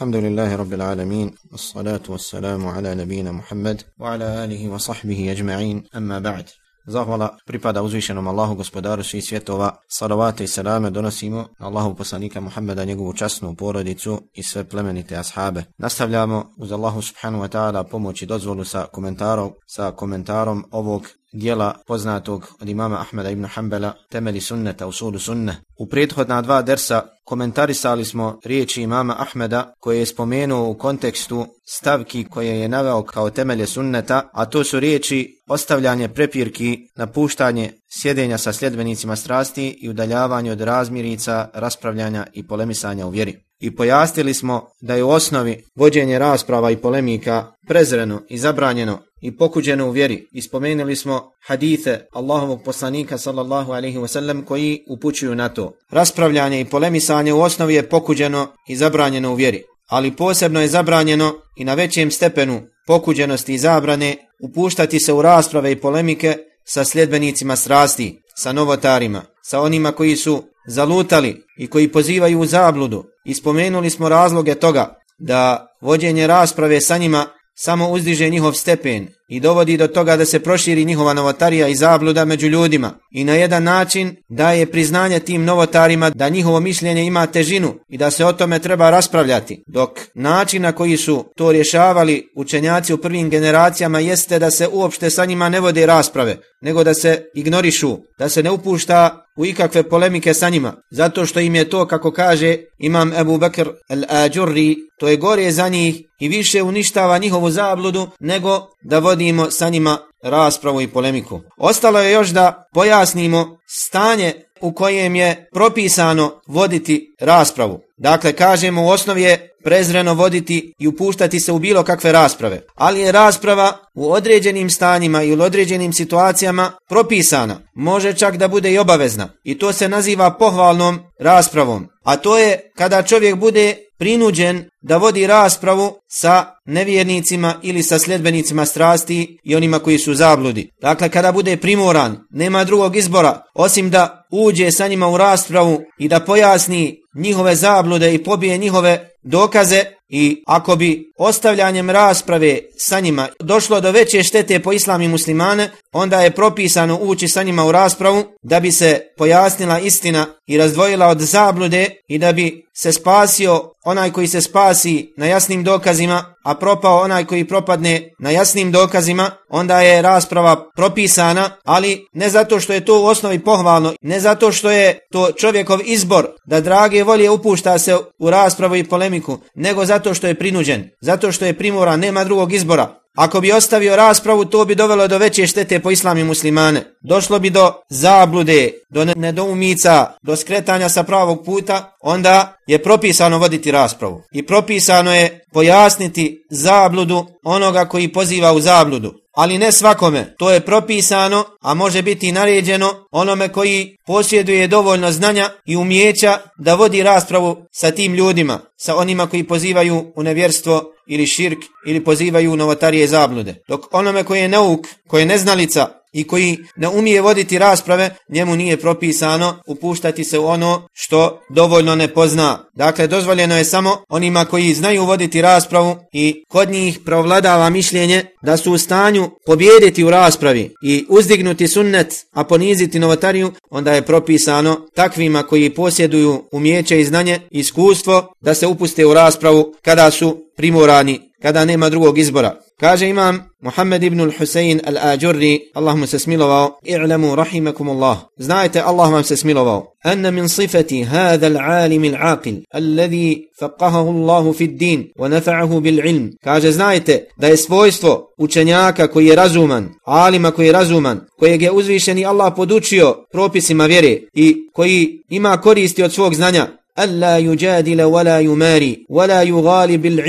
الحمد لله رب العالمين والصلاة والسلام على نبينا محمد وعلى آله وصحبه أجمعين أما بعد Zahvala pripada uzvišenom Allahu gospodaru svih svjetova. Salavate i salame donosimo na Allahu poslanika Muhammeda, njegovu časnu porodicu i sve plemenite ashabe. Nastavljamo uz Allahu subhanahu wa ta'ala pomoći dozvolu sa komentarom, sa komentarom ovog dijela poznatog od imama Ahmeda ibn Hanbala, temeli sunneta usulu sunne. U prethodna dva dersa komentarisali smo riječi imama Ahmeda koje je spomenuo u kontekstu stavki koje je naveo kao temelje sunneta, a to su riječi ostavljanje prepirki, napuštanje sjedenja sa sljedbenicima strasti i udaljavanje od razmirica, raspravljanja i polemisanja u vjeri. I pojasnili smo da je u osnovi vođenje rasprava i polemika prezreno i zabranjeno i pokuđeno u vjeri. Ispomenuli smo hadithe Allahovog poslanika sallallahu alaihi wasallam koji upućuju na to. Raspravljanje i polemisanje u osnovi je pokuđeno i zabranjeno u vjeri. Ali posebno je zabranjeno i na većem stepenu pokuđenosti i zabrane upuštati se u rasprave i polemike sa sljedbenicima strasti, sa novotarima, sa onima koji su zalutali i koji pozivaju u zabludu. Ispomenuli smo razloge toga da vođenje rasprave sa njima samo uzdiže njihov stepen i dovodi do toga da se proširi njihova novotarija i zabluda među ljudima i na jedan način daje priznanje tim novotarima da njihovo mišljenje ima težinu i da se o tome treba raspravljati. Dok način na koji su to rješavali učenjaci u prvim generacijama jeste da se uopšte sa njima ne vode rasprave, nego da se ignorišu, da se ne upušta u ikakve polemike sa njima, zato što im je to, kako kaže imam Ebu Bekr al-Ađurri, to je gore za njih i više uništava njihovu zabludu nego da vodimo sa njima raspravu i polemiku. Ostalo je još da pojasnimo stanje u kojem je propisano voditi raspravu. Dakle, kažemo u osnovi je prezreno voditi i upuštati se u bilo kakve rasprave. Ali je rasprava u određenim stanjima i u određenim situacijama propisana. Može čak da bude i obavezna. I to se naziva pohvalnom raspravom. A to je kada čovjek bude prinuđen da vodi raspravu sa nevjernicima ili sa sljedbenicima strasti i onima koji su zabludi. Dakle, kada bude primoran, nema drugog izbora, osim da uđe sa njima u raspravu i da pojasni njihove zablude i pobije njihove dokaze i ako bi ostavljanjem rasprave sa njima došlo do veće štete po islami muslimane, onda je propisano ući sa njima u raspravu da bi se pojasnila istina i razdvojila od zablude i da bi se spasio onaj koji se spasi na jasnim dokazima, a propao onaj koji propadne na jasnim dokazima, onda je rasprava propisana, ali ne zato što je to u osnovi pohvalno, ne zato što je to čovjekov izbor da drage volje upušta se u raspravu i polemiku, nego zato što je prinuđen, zato što je primoran, nema drugog izbora. Ako bi ostavio raspravu, to bi dovelo do veće štete po islami muslimane. Došlo bi do zablude, do nedoumica, do skretanja sa pravog puta, onda je propisano voditi raspravu. I propisano je pojasniti zabludu onoga koji poziva u zabludu. Ali ne svakome, to je propisano, a može biti naređeno onome koji posjeduje dovoljno znanja i umjeća da vodi raspravu sa tim ljudima, sa onima koji pozivaju u nevjerstvo ili širk ili pozivaju novotarije zablude. Dok onome koji je nauk, koji je neznalica, i koji ne umije voditi rasprave, njemu nije propisano upuštati se u ono što dovoljno ne pozna. Dakle, dozvoljeno je samo onima koji znaju voditi raspravu i kod njih provladava mišljenje da su u stanju pobjediti u raspravi i uzdignuti sunnet, a poniziti novotariju, onda je propisano takvima koji posjeduju umjeće i znanje i iskustvo da se upuste u raspravu kada su primorani, kada nema drugog izbora. Kaže imam Muhammed ibn al-Husayn al-Ajurri, Allah mu se smilovao, i'lamu rahimakum Allah. Znajte, Allah vam se smilovao. Anna min sifati hada al-alim al-aqil, alladhi faqahahu Allahu fi din, wa nafa'ahu bil ilm. Kaže, znajte da je svojstvo učenjaka koji je razuman, alima koji je razuman, kojeg je uzvišeni Allah podučio propisima vjere i koji ima koristi od svog znanja, alla yujadila wala yumari wala yughali bil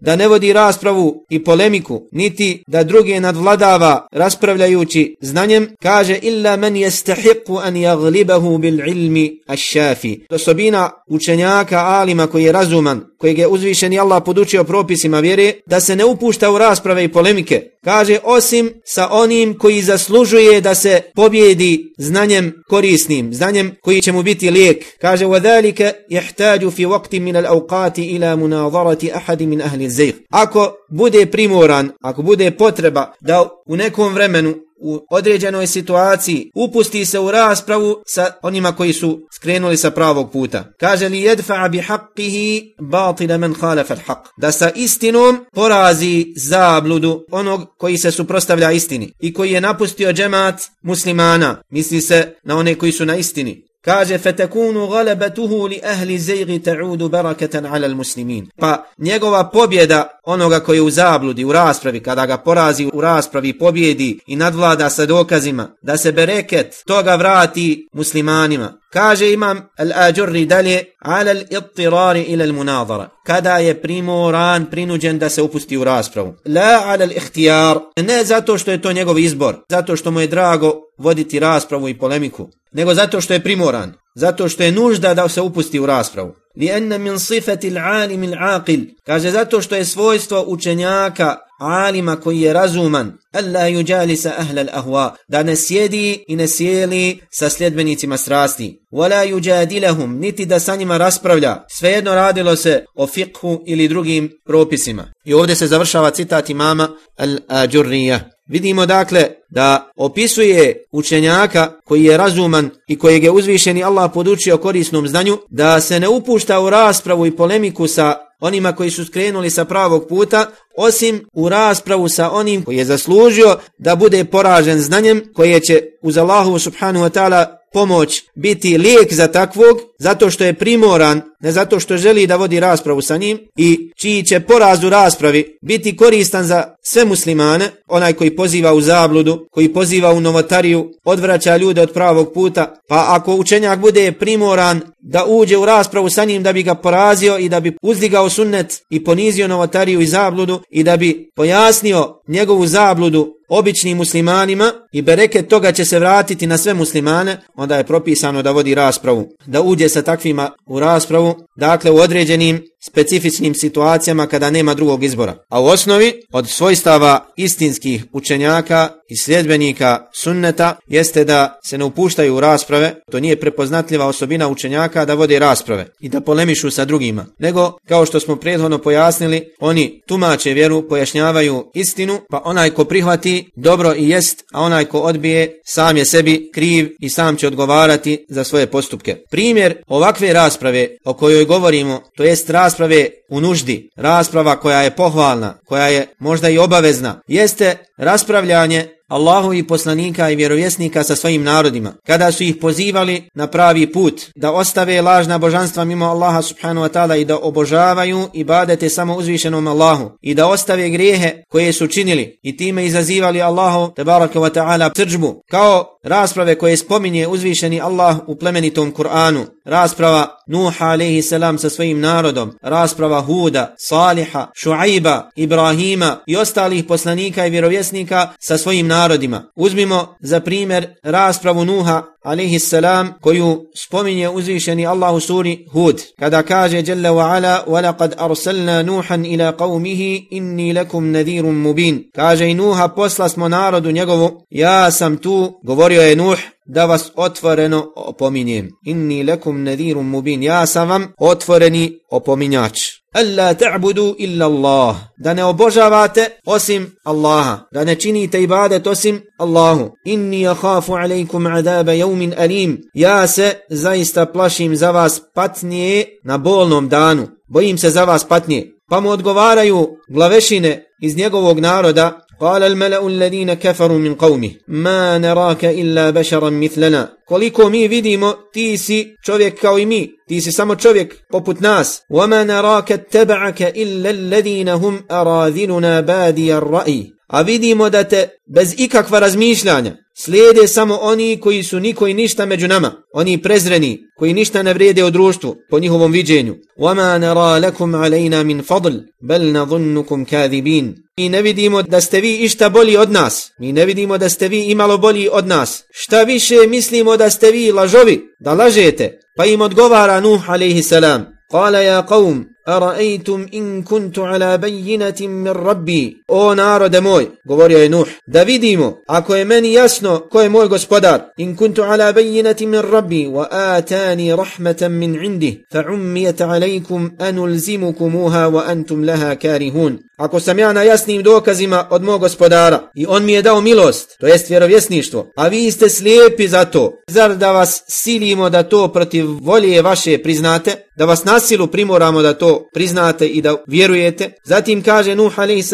da ne vodi raspravu i polemiku, niti da druge nadvladava raspravljajući znanjem, kaže illa men jestahiku an jaglibahu bil ilmi ašafi. Osobina učenjaka, alima koji je razuman, kojeg je uzvišeni Allah podučio propisima vjere, da se ne upušta u rasprave i polemike, kaže osim sa onim koji zaslužuje da se pobjedi znanjem korisnim, znanjem koji će mu biti lijek. Kaže وَذَلِكَ يَحْتَاجُ فِي وَقْتِ مِنَ الْأَوْقَاتِ إِلَى مُنَاظَرَةِ أَحَدِ مِنْ أَهْلِ الزَّيْغ Ako bude primoran, ako bude potreba da u nekom vremenu u određenoj situaciji upusti se u raspravu sa onima koji su skrenuli sa pravog puta. Kaže li jedfa'a bi haqqihi batila men khalafa al-haq. Da sa istinom porazi zabludu onog koji se suprostavlja istini i koji je napustio džemat muslimana. Misli se na one koji su na istini. Kaže fetekunu galebetuhu li ahli zejgi ta'udu barakatan ala muslimin. Pa njegova pobjeda onoga koji je u zabludi, u raspravi, kada ga porazi u raspravi, pobjedi i nadvlada sa dokazima, da se bereket toga vrati muslimanima. Kaže imam al-ađurri dalje, ala al-ittirari ila al-munadara. Kada je primoran, prinuđen da se upusti u raspravu. La ala al-ihtijar, ne zato što je to njegov izbor, zato što mu je drago voditi raspravu i polemiku, nego zato što je primoran, zato što je nužda da se upusti u raspravu. Li enne min sifati al-alim al-aqil, kaže zato što je svojstvo učenjaka, alima koji je razuman, alla yujalisa ahla al-ahwa, da ne sjedi i ne sjeli sa sljedbenicima strasti. Wala yujadilahum, niti da sa njima raspravlja, svejedno radilo se o fiqhu ili drugim propisima. I ovdje se završava citat imama al-Ađurrija. Vidimo dakle da opisuje učenjaka koji je razuman i kojeg je uzvišeni Allah podučio korisnom znanju, da se ne upušta u raspravu i polemiku sa onima koji su skrenuli sa pravog puta, osim u raspravu sa onim koji je zaslužio da bude poražen znanjem koje će uz Allahu subhanahu wa ta'ala pomoć biti lijek za takvog, zato što je primoran, ne zato što želi da vodi raspravu sa njim i čiji će poraz u raspravi biti koristan za sve muslimane, onaj koji poziva u zabludu, koji poziva u novotariju, odvraća ljude od pravog puta, pa ako učenjak bude primoran da uđe u raspravu sa njim da bi ga porazio i da bi uzdigao sunnet i ponizio novotariju i zabludu i da bi pojasnio njegovu zabludu običnim muslimanima i bereket toga će se vratiti na sve muslimane, onda je propisano da vodi raspravu, da uđe sa takvima u raspravu, dakle u određenim specifičnim situacijama kada nema drugog izbora. A u osnovi od svojstava istinskih učenjaka i sljedbenika sunneta jeste da se ne upuštaju u rasprave, to nije prepoznatljiva osobina učenjaka da vode rasprave i da polemišu sa drugima, nego kao što smo prethodno pojasnili, oni tumače vjeru, pojašnjavaju istinu, pa onaj ko prihvati dobro i jest, a onaj ko odbije sam je sebi kriv i sam će odgovarati za svoje postupke. Primjer ovakve rasprave o kojoj govorimo, to jest rasprave rasprave u nuždi, rasprava koja je pohvalna, koja je možda i obavezna, jeste raspravljanje Allahu i poslanika i vjerovjesnika sa svojim narodima, kada su ih pozivali na pravi put, da ostave lažna božanstva mimo Allaha subhanahu wa ta'ala i da obožavaju i badete samo uzvišenom Allahu i da ostave grijehe koje su činili i time izazivali Allahu tabaraka wa ta'ala tržbu, kao rasprave koje spominje uzvišeni Allah u plemenitom Kur'anu, rasprava Nuha alaihi salam sa svojim narodom, rasprava Huda, Saliha, Šuaiba, Ibrahima i ostalih poslanika i vjerovjesnika sa svojim narodima. Uzmimo za primjer raspravu Nuha alaihi salam koju spominje uzvišeni Allah u suri Hud. Kada kaže Jalla wa ala وَلَقَدْ أَرْسَلْنَا نُوحًا إِلَى قَوْمِهِ إِنِّي لَكُمْ نَذِيرٌ مُبِينٌ Kaže i Nuha posla smo narodu njegovu, ja sam tu, govorio je Nuh, da vas otvoreno opominjem. Inni lekum nadirum mubin. Ja sam vam otvoreni opominjač. Alla ta'budu illa Allah. Da ne obožavate osim Allaha. Da ne činite ibadet osim Allahu. Inni akhafu alaikum adaba yawmin alim. Ja se zaista plašim za vas patnije na bolnom danu. Bojim se za vas patnije. Pa mu odgovaraju glavešine iz njegovog naroda قال الملأ الذين كفروا من قومه ما نراك إلا بشرا مثلنا. Koliko mi vidimo ti si čovjek kao i mi. ti si samo čovjek poput nas وما نراك اتبعك إلا الذين هم أراذلنا بادي الرأي a vidimo da te bez ikakva razmišljanja slijede samo oni koji su niko i ništa među nama, oni prezreni, koji ništa ne vrede u društvu po njihovom viđenju. وَمَا نَرَا لَكُمْ عَلَيْنَا مِنْ فَضْلِ بَلْ نَظُنُّكُمْ كَاذِبِينَ Mi ne vidimo da ste vi išta bolji od nas. Mi ne vidimo da ste vi imalo bolji od nas. Šta više mislimo da ste vi lažovi, da lažete. Pa im odgovara Nuh alaihi salam. قال يا قوم Ara'aytum in kuntu ala bayyinatin min rabbi. O narode moj, govorio je Nuh, da vidimo, ako je meni jasno ko je moj gospodar, in kuntu ala bayyinatin min rabbi, wa atani rahmatan min indi, fa ummiyat alaykum anulzimukumuha wa antum laha karihun. Ako sam ja na jasnim dokazima od mog gospodara i on mi je dao milost, to jest vjerovjesništvo, a vi ste slijepi za to, zar da vas silimo da to protiv volje vaše priznate, da vas nasilu primoramo da to priznate i da vjerujete. Zatim kaže Nuh a.s.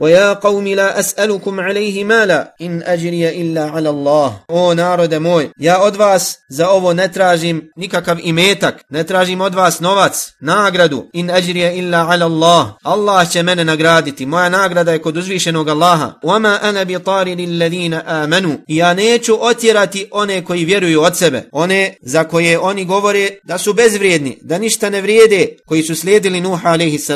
وَيَا قَوْمِ لَا أَسْأَلُكُمْ عَلَيْهِ مَالًا إِنْ أَجْرِيَ إِلَّا عَلَى اللَّهِ O narode moj, ja od vas za ovo ne tražim nikakav imetak, ne tražim od vas novac, nagradu. In أَجْرِيَ إِلَّا عَلَى اللَّهِ Allah će mene nagraditi, moja nagrada je kod uzvišenog Allaha. وَمَا أَنَا بِطَارِ لِلَّذِينَ آمَنُوا Ja neću otjerati one koji vjeruju od sebe, one za koje oni govore da su bezvrijedni, da ništa ne vrijede, koji su slijedili Nuh a.s.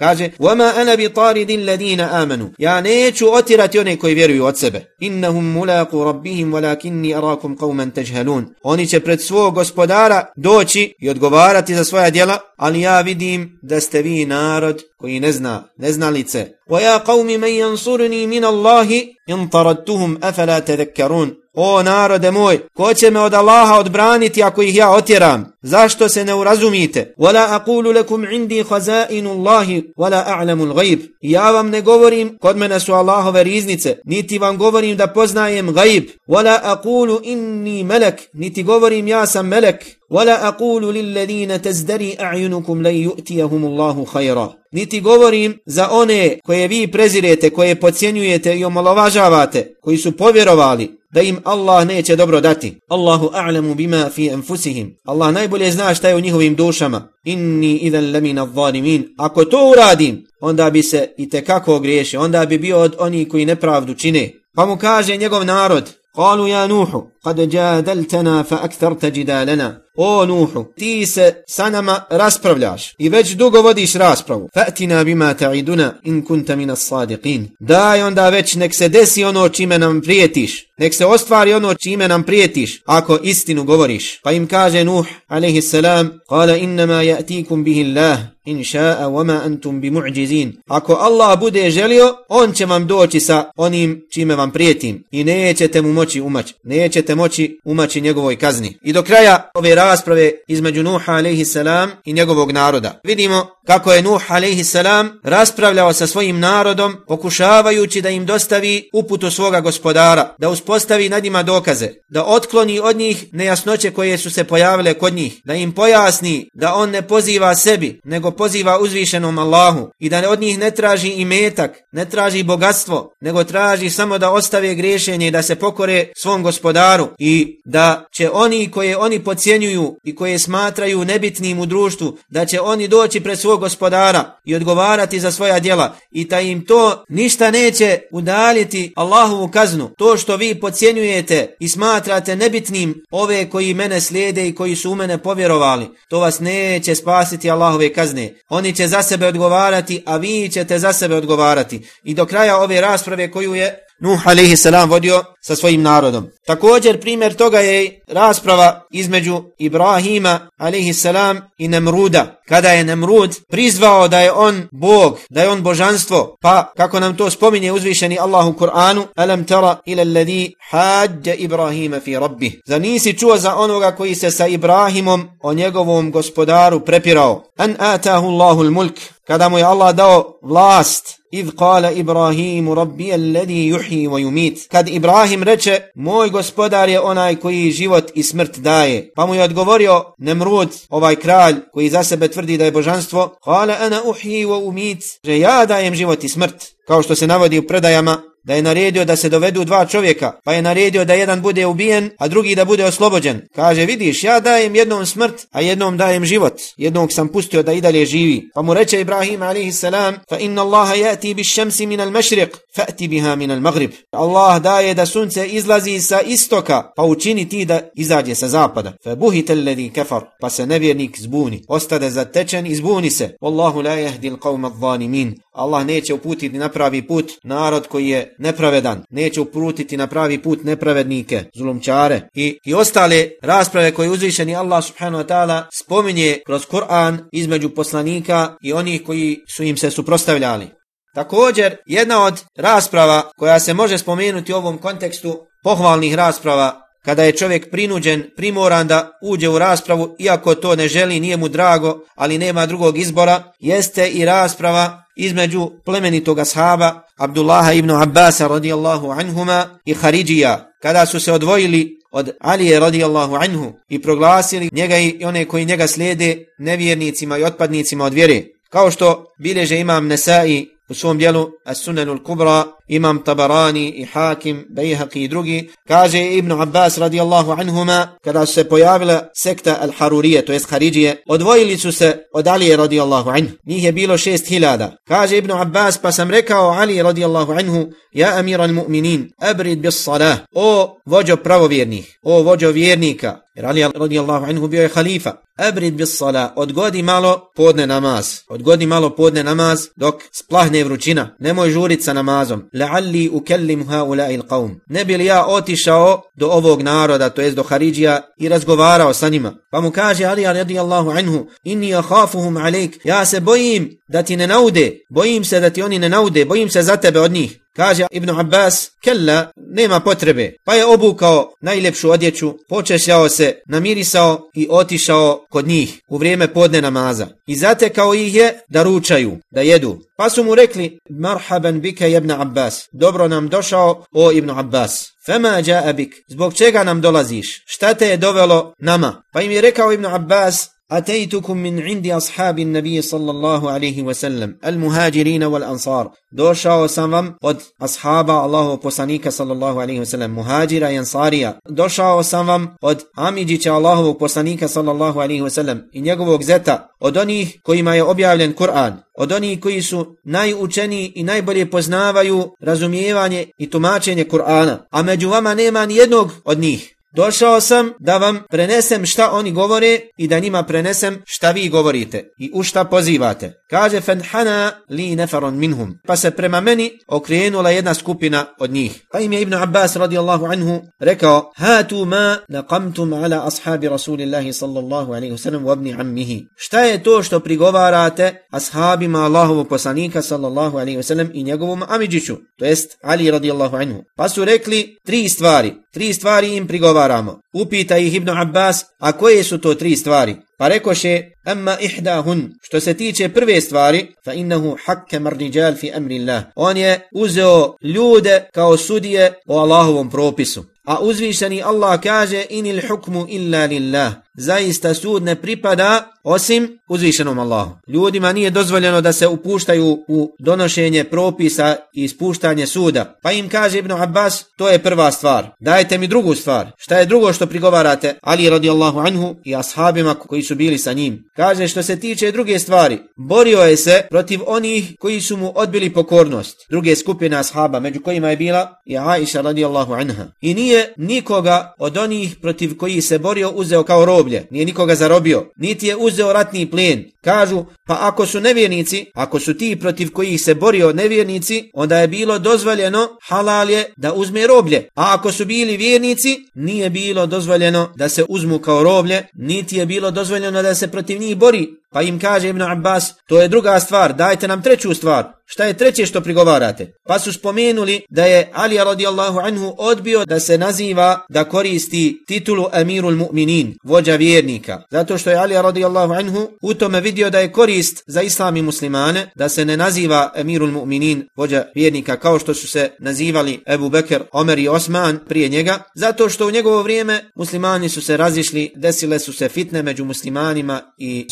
Kaže, وَمَا أَنَا بِطَارِدِ الَّذِينَ آمَنُوا Ja neću otirati one koji vjeruju od sebe. Innahum مُلَاقُ rabbihim وَلَاكِنِّي أَرَاكُمْ قَوْمًا تَجْهَلُونَ Oni će pred svog gospodara doći i odgovarati za svoja djela, ali ja vidim da ste vi narod koji ne zna, ne zna lice. وَيَا قَوْمِ مَنْ يَنْصُرُنِي min اللَّهِ in طَرَدْتُهُمْ أَفَلَا تَذَكَّرُونَ O narode moj, ko će me od Allaha odbraniti ako ih ja otjeram? Zašto se ne urazumite? Wala aqulu lakum indi khaza'inu Allahi wala a'lamu al-ghaib. Ja vam ne govorim kod mene su Allahove riznice, niti vam govorim da poznajem ghaib. Wala aqulu inni malak, niti govorim ja sam melek. Wala aqulu lil ladina tazdari a'yunukum lan yu'tiyahum Allahu khayra. Niti govorim za one koje vi prezirete, koje podcjenjujete i omalovažavate, koji su povjerovali, da im Allah neće dobro dati. Allahu a'lamu bima fi anfusihim. Allah najbolje zna šta je u njihovim dušama. Inni idan lamina zalimin. Ako to uradim, onda bi se i tekako ogriješio, onda bi bio od onih koji nepravdu čine. Pa mu kaže njegov narod, Kalu ja Nuhu, kad jadaltana fa aktharta jidalana. O Nuhu, ti se sa nama raspravljaš i već dugo vodiš raspravu. Fa'tina bima ta'iduna in kunta minas sadiqin. Daj onda već nek se desi ono čime nam prijetiš. Nek se ostvari ono čime nam prijetiš, ako istinu govoriš. Pa im kaže Nuh, alaihi salam, kala innama ya'tikum bihi Allah, in ša'a wama antum bimu'jizin. Ako Allah bude želio, on će vam doći sa onim čime vam prijetim i nećete mu moći umać. Nećete moći umaći njegovoj kazni. I do kraja ove rasprave između Nuha alaihi salam i njegovog naroda. Vidimo kako je Nuh alaihi salam raspravljao sa svojim narodom pokušavajući da im dostavi uputu svoga gospodara, da uspostavi nad njima dokaze, da otkloni od njih nejasnoće koje su se pojavile kod njih, da im pojasni da on ne poziva sebi, nego poziva uzvišenom Allahu i da od njih ne traži imetak, ne traži bogatstvo, nego traži samo da ostave grešenje i da se pokore svom gospodaru i da će oni koje oni pocijenjuju i koje smatraju nebitnim u društvu, da će oni doći pred svog gospodara i odgovarati za svoja djela i da im to ništa neće udaljiti Allahovu kaznu. To što vi pocijenjujete i smatrate nebitnim ove koji mene slijede i koji su u mene povjerovali, to vas neće spasiti Allahove kazne. Oni će za sebe odgovarati, a vi ćete za sebe odgovarati. I do kraja ove rasprave koju je Nuh alaihi salam vodio sa svojim narodom. Također primjer toga je rasprava između Ibrahima alaihi salam i Nemruda kada je Nemrud prizvao da je on Bog, da je on božanstvo, pa kako nam to spominje uzvišeni Allah u Kur'anu, alam tara ila alladhi hađa Ibrahima fi rabbi. Za nisi čuo za onoga koji se sa Ibrahimom o njegovom gospodaru prepirao. An atahu Allahu mulk kada mu je Allah dao vlast, iz kala Ibrahimu rabbi alledi juhi wa yumit. Kad Ibrahim reče, moj gospodar je onaj koji život i smrt daje. Pa mu je odgovorio Nemrud, ovaj kralj koji za sebe tvrdi, tvrdi da je božanstvo, hala ana uhi wa umit, že ja dajem život i smrt, kao što se navodi u predajama da je naredio da se dovedu dva čovjeka, pa je naredio da jedan bude ubijen, a drugi da bude oslobođen. Kaže, vidiš, ja dajem jednom smrt, a jednom dajem život. Jednog sam pustio da i dalje živi. Pa mu reče Ibrahim a.s. Fa inna Allaha jati bi šemsi min al mešriq, fa'ti biha min al maghrib. Allah daje da sunce izlazi sa istoka, pa učini ti da izađe sa zapada. Fa buhite alladhi kafar, pa se nevjernik zbuni. Ostade zatečen i zbuni se. Wallahu la jahdi al qawma zanimin. Allah neće uputiti na pravi put narod koji je nepravedan, neće uputiti na pravi put nepravednike, zulumčare i, i ostale rasprave koje uzvišeni Allah subhanahu wa ta'ala spominje kroz Kur'an između poslanika i onih koji su im se suprostavljali. Također, jedna od rasprava koja se može spomenuti u ovom kontekstu, pohvalnih rasprava, kada je čovjek prinuđen, primoran da uđe u raspravu, iako to ne želi, nije mu drago, ali nema drugog izbora, jeste i rasprava između plemenitog ashaba Abdullaha ibn Abbasa radijallahu anhuma i Haridžija, kada su se odvojili od Alije radijallahu anhu i proglasili njega i one koji njega slijede nevjernicima i otpadnicima od vjere. Kao što bileže imam Nesai u svom dijelu As-Sunanul Kubra, imam Tabarani i Hakim, Bejhaki i drugi, kaže Ibn Abbas radijallahu anhuma, kada su se pojavila sekta Al-Harurije, to jest Haridžije, odvojili su se od Alije radijallahu anhu. Njih je bilo šest hiljada. Kaže Ibn Abbas, pa sam rekao Ali radijallahu anhu, ja amir al-mu'minin, abrid bis salah, o vođo pravovjernih, o vođo vjernika, jer Ali radijallahu anhu bio je halifa, abrid bis salah, odgodi malo podne namaz, odgodi malo podne namaz dok splahne vrućina, nemoj žurit sa namazom, la'alli ukellim haulai il-qawm. Ne bi li ja otišao do ovog naroda, to jest do Haridžija, i razgovarao sa njima. Pa mu kaže Ali radijallahu anhu, inni akhafuhum alejk, ja se bojim da ti ne naude, bojim se da ti oni ne naude, bojim se za tebe od njih. Kaže Ibn Abbas, kella, nema potrebe. Pa je obukao najljepšu odjeću, počešljao se, namirisao i otišao kod njih u vrijeme podne namaza. I zatekao ih je da ručaju, da jedu. Pa su mu rekli, marhaban bike Ibn Abbas, dobro nam došao o Ibn Abbas. Fema ja bik, zbog čega nam dolaziš? Šta te je dovelo nama? Pa im je rekao Ibn Abbas, أتيتكم من عند أصحاب النبي صلى الله عليه وسلم المهاجرين والأنصار došao sam vam od ashaba Allahu poslanika sallallahu alejhi ve sellem muhadžira i ansarija došao sam vam od amidžića Allahovog poslanika sallallahu alejhi ve sellem i njegovog zeta od onih kojima je objavljen Kur'an od onih koji su najučeniji i najbolje poznavaju razumijevanje i tumačenje Kur'ana a među vama nema ni jednog od njih Došao sam da vam prenesem šta oni govore i da njima prenesem šta vi govorite i u šta pozivate. Kaže fenhana li neferon minhum. Pa se prema meni okrenula jedna skupina od njih. Pa im je Ibn Abbas radijallahu anhu rekao Hatu ma naqamtum ala ashabi rasulillahi sallallahu alaihi wasallam u ammihi. Šta je to što prigovarate ashabima Allahovu poslanika sallallahu alaihi wasallam i njegovom amidžiću? To jest Ali radijallahu anhu. Pa su rekli tri stvari. Tri stvari im razgovaramo. Upita ih Ibn Abbas, a koje su to tri stvari? Pa rekoše, amma ihdahun, što se tiče prve stvari, fa innahu hakke marniđal fi amri On je uzeo ljude kao sudije o Allahovom propisu. A uzvišeni Allah kaže, inil hukmu illa lillah. Zaista sud ne pripada osim uzvišenom Allahu. Ljudima nije dozvoljeno da se upuštaju u donošenje propisa i ispuštanje suda. Pa im kaže Ibn Abbas, to je prva stvar. Dajte mi drugu stvar. Šta je drugo što prigovarate Ali radijallahu anhu i ashabima koji su bili sa njim? Kaže što se tiče druge stvari. Borio je se protiv onih koji su mu odbili pokornost. Druge skupine ashaba, među kojima je bila i Aisha radijallahu anha. I nije nikoga od onih protiv koji se borio uzeo kao groblje, Nije nikoga zarobio. Niti je uzeo ratni plen. Kažu, pa ako su nevjernici, ako su ti protiv kojih se borio nevjernici, onda je bilo dozvoljeno halal je da uzme roblje. A ako su bili vjernici, nije bilo dozvoljeno da se uzmu kao roblje, niti je bilo dozvoljeno da se protiv njih bori. Pa im kaže Ibn Abbas, to je druga stvar, dajte nam treću stvar. Šta je treće što prigovarate? Pa su spomenuli da je Ali radijallahu anhu odbio da se naziva da koristi titulu Amirul Mu'minin, vođa vjernika. Zato što je Ali radijallahu anhu u tome vidio da je korist za islam i muslimane da se ne naziva Amirul Mu'minin, vođa vjernika, kao što su se nazivali Ebu Bekr, Omer i Osman prije njega. Zato što u njegovo vrijeme muslimani su se razišli, desile su se fitne među muslimanima i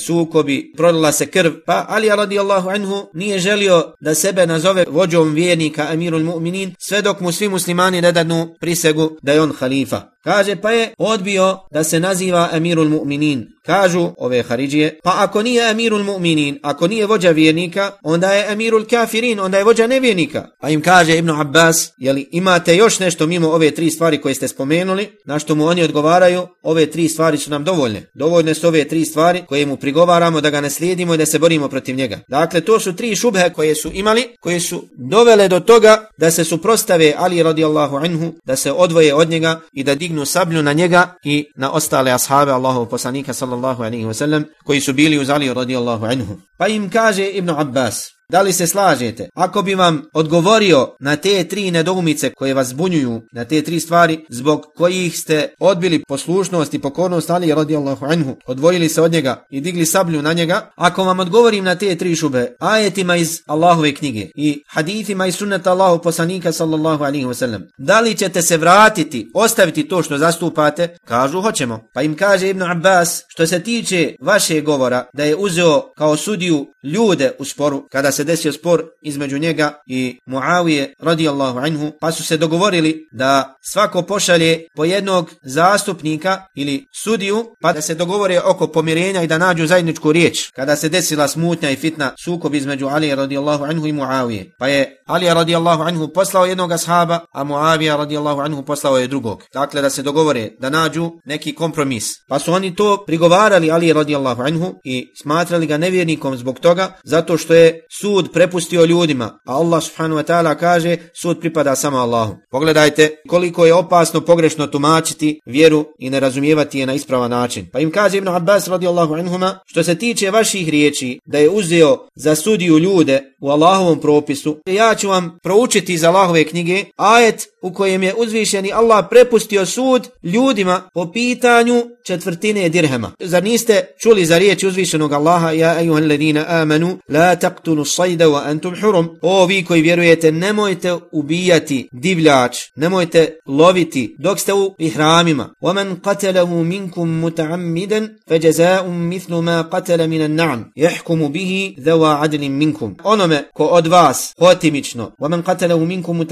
bi prolila se krv. Pa Ali radijallahu anhu nije želio da sebe nazove vođom vjernika Amirul Mu'minin sve dok mu svi muslimani ne dadnu prisegu da je on halifa. Kaže pa je odbio da se naziva Emirul Mu'minin. Kažu ove Haridžije, pa ako nije Emirul Mu'minin, ako nije vođa vjernika, onda je Emirul Kafirin, onda je vođa nevjernika. Pa im kaže Ibn Abbas, jeli imate još nešto mimo ove tri stvari koje ste spomenuli, na što mu oni odgovaraju, ove tri stvari su nam dovoljne. Dovoljne su ove tri stvari koje mu prigovaramo da ga ne slijedimo i da se borimo protiv njega. Dakle, to su tri šubhe koje su imali, koje su dovele do toga da se suprostave Ali radijallahu anhu, da se odvoje od njega i da dignu sablju na njega i na ostale ashabe Allahov poslanika sallallahu alaihi wasallam koji su bili uz Ali radijallahu anhu. Pa im kaže Ibn Abbas, Da li se slažete? Ako bi vam odgovorio na te tri nedoumice koje vas bunjuju, na te tri stvari zbog kojih ste odbili poslušnost i pokornost Ali radijallahu anhu, odvojili se od njega i digli sablju na njega, ako vam odgovorim na te tri šube, ajetima iz Allahove knjige i hadithima iz sunnata Allahu poslanika sallallahu alaihi wasallam, da li ćete se vratiti, ostaviti to što zastupate? Kažu, hoćemo. Pa im kaže Ibn Abbas, što se tiče vaše govora, da je uzeo kao sudiju ljude u sporu, kada se desio spor između njega i Muavije radijallahu anhu, pa su se dogovorili da svako pošalje po jednog zastupnika ili sudiju, pa da se dogovore oko pomirenja i da nađu zajedničku riječ. Kada se desila smutnja i fitna sukob između Ali radijallahu anhu i Muavije, pa je Ali radijallahu anhu poslao jednog ashaba, a Muavija radijallahu anhu poslao je drugog. Dakle, da se dogovore, da nađu neki kompromis. Pa su oni to prigovarali Ali radijallahu anhu i smatrali ga nevjernikom zbog toga, zato što je sud sud prepustio ljudima, a Allah subhanahu wa ta'ala kaže sud pripada samo Allahu. Pogledajte koliko je opasno pogrešno tumačiti vjeru i ne razumijevati je na ispravan način. Pa im kaže Ibn Abbas radijallahu anhuma, što se tiče vaših riječi, da je uzeo za sudiju ljude u Allahovom propisu, ja ću vam proučiti iz Allahove knjige ajet u kojem je uzvišeni Allah prepustio sud ljudima po pitanju četvrtine dirhema. Zar niste čuli za riječ uzvišenog Allaha, ja ejuhan ladina amanu, la taqtunu sajda wa antum hurum. O vi koji vjerujete, nemojte ubijati divljač, nemojte loviti dok ste u ihramima. Wa man qatalahu minkum muta'ammidan, fajaza'um mithlu ma qatala minan na'am, jahkumu bihi dhawa adlin minkum. Ono Onome ko od vas, hotimično, wa man qatalahu minkum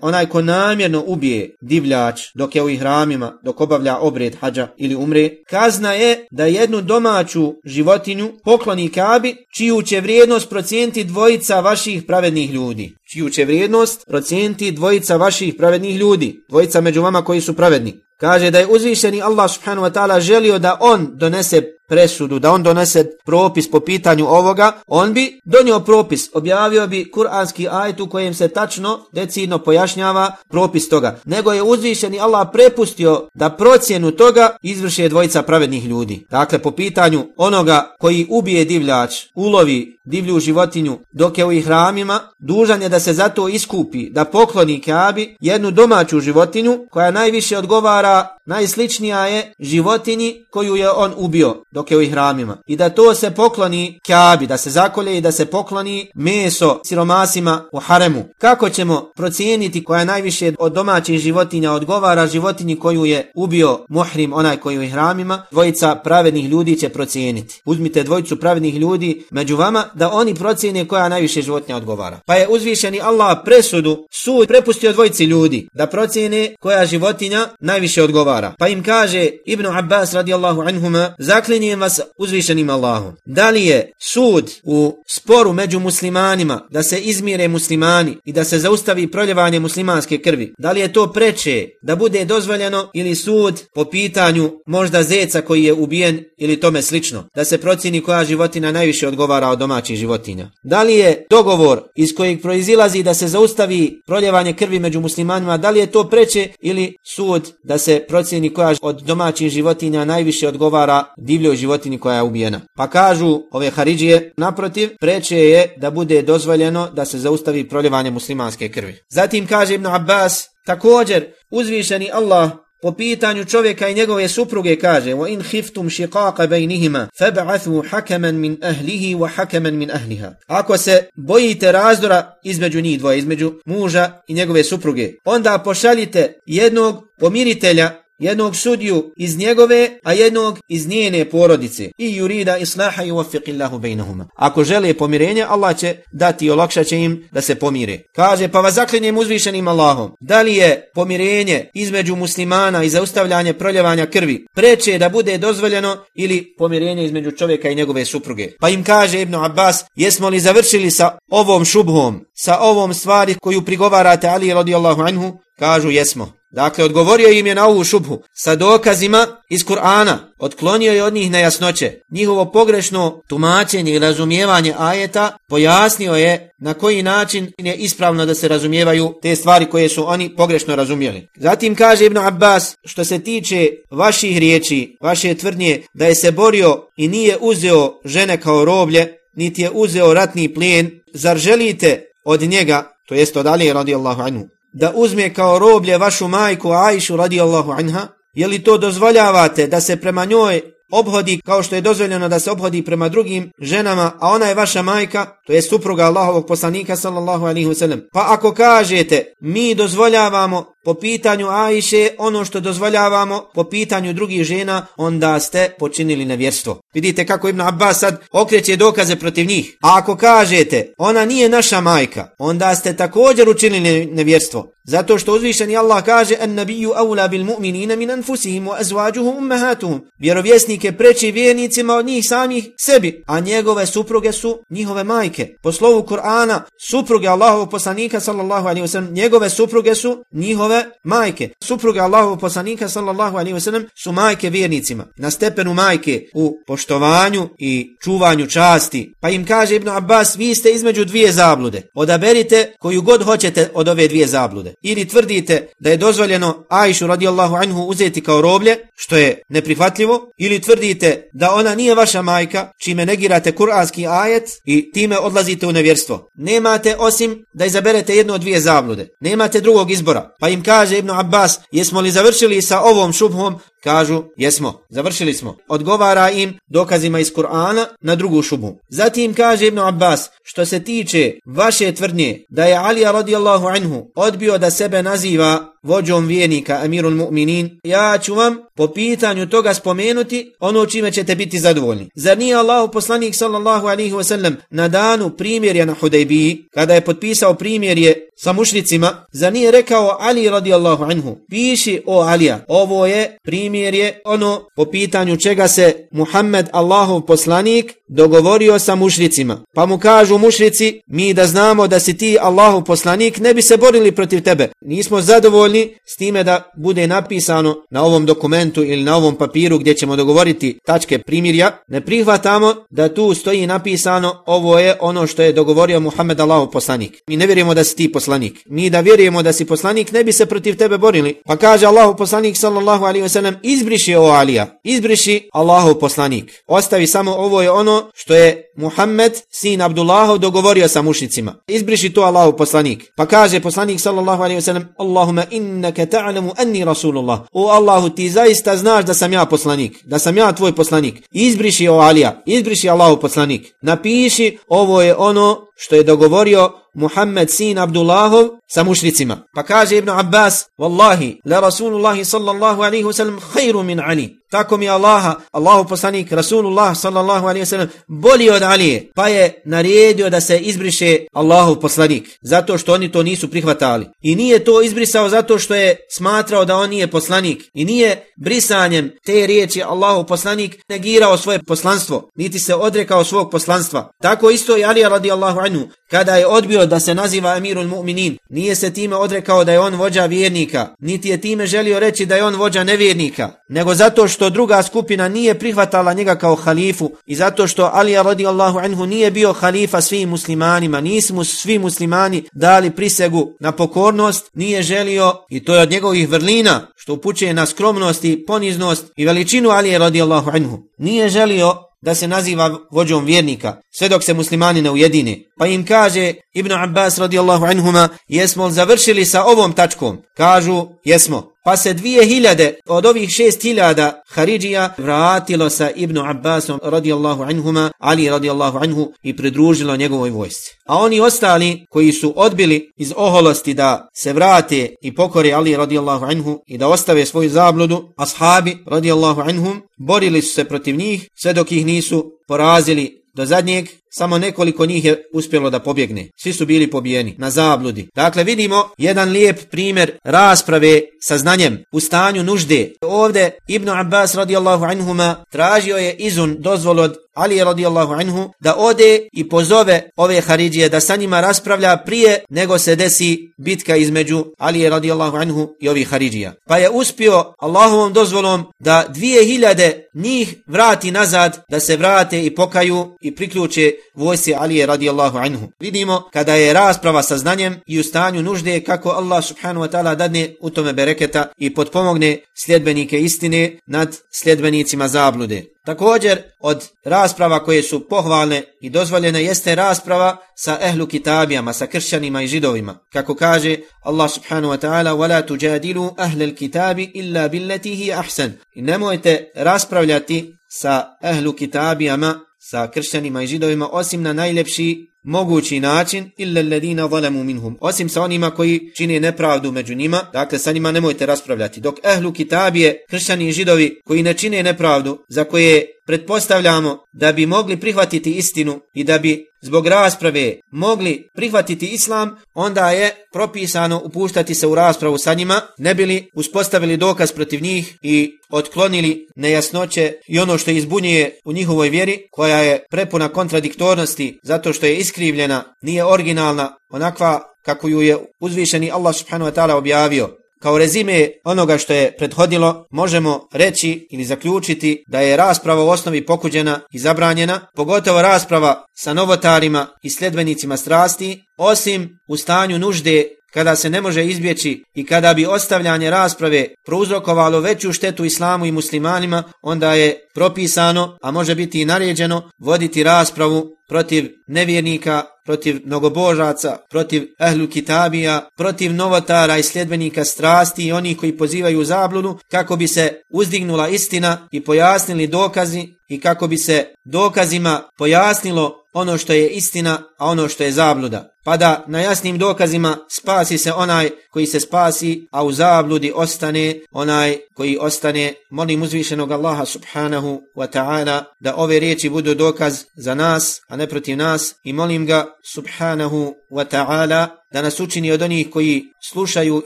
onaj ko namjerno ubije divljač dok je u ihramima, dok obavlja obred hađa ili umre, kazna je da jednu domaću životinju pokloni kabi, čiju će vrijednost procijenti dvojica vaših pravednih ljudi. Čiju će vrijednost procijenti dvojica vaših pravednih ljudi. Dvojica među vama koji su pravedni. Kaže da je uzvišeni Allah subhanahu wa ta'ala želio da on donese presudu, da on donese propis po pitanju ovoga, on bi donio propis, objavio bi kuranski ajet u kojem se tačno, decidno pojašnjava propis toga. Nego je uzvišeni Allah prepustio da procjenu toga izvrše dvojica pravednih ljudi. Dakle, po pitanju onoga koji ubije divljač, ulovi divlju životinju dok je u ihramima, dužan je da se zato iskupi, da pokloni Kabi jednu domaću životinju koja najviše odgovara, najsličnija je životinji koju je on ubio dok je u ihramima. I da to se pokloni kjabi, da se zakolje i da se pokloni meso siromasima u haremu. Kako ćemo procijeniti koja najviše od domaćih životinja odgovara životinji koju je ubio muhrim, onaj koji u ihramima, dvojica pravednih ljudi će procijeniti. Uzmite dvojicu pravednih ljudi među vama da oni procijene koja najviše životinja odgovara. Pa je uzvišeni Allah presudu, sud prepustio dvojici ljudi da procijene koja životinja najviše odgovara. Pa im kaže Ibn Abbas radijallahu anhuma, zaklinjem vas uzvišenim Allahom. Da li je sud u sporu među muslimanima da se izmire muslimani i da se zaustavi proljevanje muslimanske krvi? Da li je to preče da bude dozvoljeno ili sud po pitanju možda zeca koji je ubijen ili tome slično? Da se procini koja životina najviše odgovara od domaćih životinja. Da li je dogovor iz kojeg proizilazi da se zaustavi proljevanje krvi među muslimanima, da li je to preče ili sud da se procjeni koja od domaćih životinja najviše odgovara divljoj životinji koja je ubijena. Pa kažu ove Haridžije, naprotiv, preče je da bude dozvoljeno da se zaustavi proljevanje muslimanske krvi. Zatim kaže Ibn Abbas, također uzvišeni Allah Po pitanju čovjeka i njegove supruge kaže wa in khiftum shiqaqa baynihima fab'athu hakaman min ahlihi wa hakaman min ahliha. Ako se bojite razdora između njih dvoje, između muža i njegove supruge, onda pošaljite jednog pomiritelja jednog sudiju iz njegove, a jednog iz njene porodice. I yurida islaha i wafiqillahu bejnahuma. Ako žele pomirenje, Allah će dati i olakšat će im da se pomire. Kaže, pa vas zaklinjem uzvišenim Allahom. Da li je pomirenje između muslimana i zaustavljanje proljevanja krvi preče da bude dozvoljeno ili pomirenje između čovjeka i njegove supruge? Pa im kaže Ibn Abbas, jesmo li završili sa ovom šubhom, sa ovom stvari koju prigovarate Ali radijallahu anhu? Kažu, jesmo. Dakle, odgovorio im je na ovu šubhu sa dokazima iz Kur'ana, otklonio je od njih nejasnoće. Njihovo pogrešno tumačenje i razumijevanje ajeta pojasnio je na koji način je ispravno da se razumijevaju te stvari koje su oni pogrešno razumijeli. Zatim kaže Ibn Abbas, što se tiče vaših riječi, vaše tvrdnje, da je se borio i nije uzeo žene kao roblje, niti je uzeo ratni plijen, zar želite od njega, to jest od Ali radijallahu anhu, da uzme kao roblje vašu majku Ajšu radijallahu anha? Je li to dozvoljavate da se prema njoj obhodi kao što je dozvoljeno da se obhodi prema drugim ženama, a ona je vaša majka, to je supruga Allahovog poslanika sallallahu alaihi wasallam. Pa ako kažete, mi dozvoljavamo po pitanju Ajše ono što dozvoljavamo po pitanju drugih žena, onda ste počinili nevjerstvo. Vidite kako Ibn Abbas sad okreće dokaze protiv njih. A ako kažete, ona nije naša majka, onda ste također učinili nevjerstvo. Zato što uzvišeni Allah kaže an nabiju aula bil mu'minina min anfusihim wa azwajuhum ummahatuhum. Vjerovjesnik je preči vjernicima od njih samih sebi, a njegove supruge su njihove majke. Po slovu Kur'ana, supruge Allahovog poslanika sallallahu alaihi sellem, njegove supruge su njihove majke. Supruge Allahovog poslanika sallallahu alaihi wasallam su majke vjernicima. Na stepenu majke u poštovanju i čuvanju časti. Pa im kaže Ibn Abbas, vi ste između dvije zablude. Odaberite koju god hoćete od ove dvije zablude ili tvrdite da je dozvoljeno Ajšu radijallahu anhu uzeti kao roblje, što je neprihvatljivo, ili tvrdite da ona nije vaša majka, čime negirate kuranski ajet i time odlazite u nevjerstvo. Nemate osim da izaberete jednu od dvije zablude. Nemate drugog izbora. Pa im kaže Ibn Abbas, jesmo li završili sa ovom šubhom? Kažu, jesmo, završili smo. Odgovara im dokazima iz Kur'ana na drugu šubu. Zatim kaže Ibn Abbas, što se tiče vaše tvrdnje da je Ali radijallahu anhu odbio da sebe naziva vođom vijenika Amirul Mu'minin, ja ću vam po pitanju toga spomenuti ono čime ćete biti zadovoljni. Zar nije Allahu poslanik sallallahu alaihi wasallam na danu primjerja na Hudejbiji, kada je potpisao primjerje sa mušnicima, zar nije rekao Ali radijallahu anhu, piši o Alija, ovo je primjerje ono po pitanju čega se Muhammed Allahov poslanik dogovorio sa mušricima. Pa mu kažu mušrici, mi da znamo da si ti Allahov poslanik, ne bi se borili protiv tebe. Nismo zadovoljni s time da bude napisano na ovom dokumentu ili na ovom papiru gdje ćemo dogovoriti tačke primirja. Ne prihvatamo da tu stoji napisano ovo je ono što je dogovorio Muhammed Allahov poslanik. Mi ne vjerujemo da si ti poslanik. Mi da vjerujemo da si poslanik, ne bi se protiv tebe borili. Pa kaže Allahov poslanik sallallahu alaihi wasallam, izbriši o Alija, izbriši Allahov poslanik. Ostavi samo ovo je ono što je Muhammed, sin Abdullahov, dogovorio sa mušnicima. Izbriši to Allahov poslanik. Pa kaže poslanik sallallahu alaihi wasallam, Allahuma innaka ta'lamu anni rasulullah. O Allahu ti zaista znaš da sam ja poslanik, da sam ja tvoj poslanik. Izbriši o Alija, izbriši Allahov poslanik. Napiši ovo je ono što je dogovorio Muhammed sin Abdullahov sa mušricima. Pa kaže Ibn Abbas, Wallahi, la Rasulullahi sallallahu alaihi wasallam khairu min Ali. Tako mi Allaha, Allahu poslanik, Rasulullah sallallahu alaihi wasallam, bolji od Alije. Pa je naredio da se izbriše Allahu poslanik. Zato što oni to nisu prihvatali. I nije to izbrisao zato što je smatrao da on nije poslanik. I nije brisanjem te riječi Allahu poslanik negirao svoje poslanstvo. Niti se odrekao svog poslanstva. Tako isto i Alija radijallahu anhu, kada je odbio da se naziva Amirul Mu'minin, nije se time odrekao da je on vođa vjernika, niti je time želio reći da je on vođa nevjernika, nego zato što druga skupina nije prihvatala njega kao halifu i zato što Ali radijallahu anhu nije bio halifa svim muslimanima, nismo svi muslimani dali prisegu na pokornost, nije želio i to je od njegovih vrlina što upućuje na skromnost i poniznost i veličinu Ali radijallahu anhu. Nije želio da se naziva vođom vjernika, sve dok se muslimani ne ujedine. Pa im kaže Ibn Abbas radijallahu anhuma, jesmo li završili sa ovom tačkom? Kažu, jesmo pa se dvije hiljade od ovih šest hiljada Haridžija vratilo sa Ibnu Abbasom radijallahu anhuma, Ali radijallahu anhu i pridružilo njegovoj vojsci. A oni ostali koji su odbili iz oholosti da se vrate i pokore Ali radijallahu anhu i da ostave svoju zabludu, ashabi radijallahu anhum borili su se protiv njih sve dok ih nisu porazili do zadnjeg samo nekoliko njih je uspjelo da pobjegne. Svi su bili pobijeni na zabludi. Dakle, vidimo jedan lijep primjer rasprave sa znanjem u stanju nužde. Ovde Ibn Abbas radijallahu anhuma tražio je izun dozvol od Ali radijallahu anhu da ode i pozove ove Haridžije da sa njima raspravlja prije nego se desi bitka između Ali radijallahu anhu i ovih Haridžija. Pa je uspio Allahovom dozvolom da dvije hiljade njih vrati nazad, da se vrate i pokaju i priključe vojsi Alije radijallahu anhu. Vidimo kada je rasprava sa znanjem i u stanju nužde kako Allah subhanahu wa ta'ala dadne u tome bereketa i potpomogne sljedbenike istine nad sljedbenicima zablude. Također od rasprava koje su pohvalne i dozvoljene jeste rasprava sa ehlu kitabijama, sa kršćanima i židovima. Kako kaže Allah subhanahu wa ta'ala وَلَا تُجَادِلُوا أَهْلَ الْكِتَابِ إِلَّا بِلَّتِهِ أَحْسَنِ I nemojte raspravljati sa ehlu kitabijama sa kršćanima i židovima osim na najljepši mogući način illa alladina zalamu minhum osim sa onima koji čine nepravdu među njima dakle sa njima nemojte raspravljati. Dok ehlu kitabije kršćani i židovi koji ne čine nepravdu za koje pretpostavljamo da bi mogli prihvatiti istinu i da bi zbog rasprave mogli prihvatiti islam, onda je propisano upuštati se u raspravu sa njima, ne bili uspostavili dokaz protiv njih i otklonili nejasnoće i ono što izbunjuje u njihovoj vjeri, koja je prepuna kontradiktornosti zato što je iskrivljena, nije originalna, onakva kako ju je uzvišeni Allah subhanahu wa ta'ala objavio. Kao rezime onoga što je prethodilo, možemo reći ili zaključiti da je rasprava u osnovi pokuđena i zabranjena, pogotovo rasprava sa novotarima i sledbenicima strasti, osim u stanju nužde kada se ne može izbjeći i kada bi ostavljanje rasprave prouzrokovalo veću štetu islamu i muslimanima, onda je propisano, a može biti i naređeno, voditi raspravu protiv nevjernika, protiv mnogobožaca, protiv ehlu kitabija, protiv novotara i sljedbenika strasti i onih koji pozivaju zabludu, kako bi se uzdignula istina i pojasnili dokazi i kako bi se dokazima pojasnilo ono što je istina, a ono što je zabluda. Pa da na jasnim dokazima spasi se onaj koji se spasi, a u zabludi ostane onaj koji ostane. Molim uzvišenog Allaha subhanahu wa ta'ala da ove riječi budu dokaz za nas, a ne protiv nas. I molim ga subhanahu wa ta'ala da nas učini od onih koji slušaju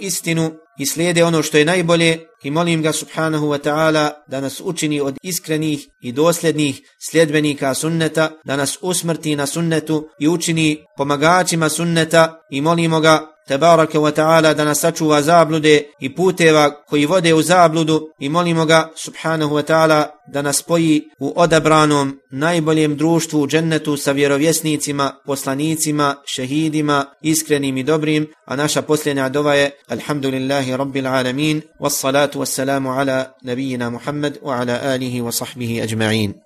istinu i slijede ono što je najbolje i molim ga subhanahu wa ta'ala da nas učini od iskrenih i dosljednih sljedbenika sunneta, da nas usmrti na sunnetu i učini pomagačima sunneta i molimo ga tebaraka wa ta'ala da nas sačuva zablude i puteva koji vode u zabludu i molimo ga subhanahu wa ta'ala da nas spoji u odabranom najboljem društvu u džennetu sa vjerovjesnicima, poslanicima, šehidima, iskrenim i dobrim, a naša posljednja dova je Alhamdulillahi Rabbil Alamin, wassalatu wassalamu ala nabijina Muhammad wa ala alihi wa sahbihi ajma'in.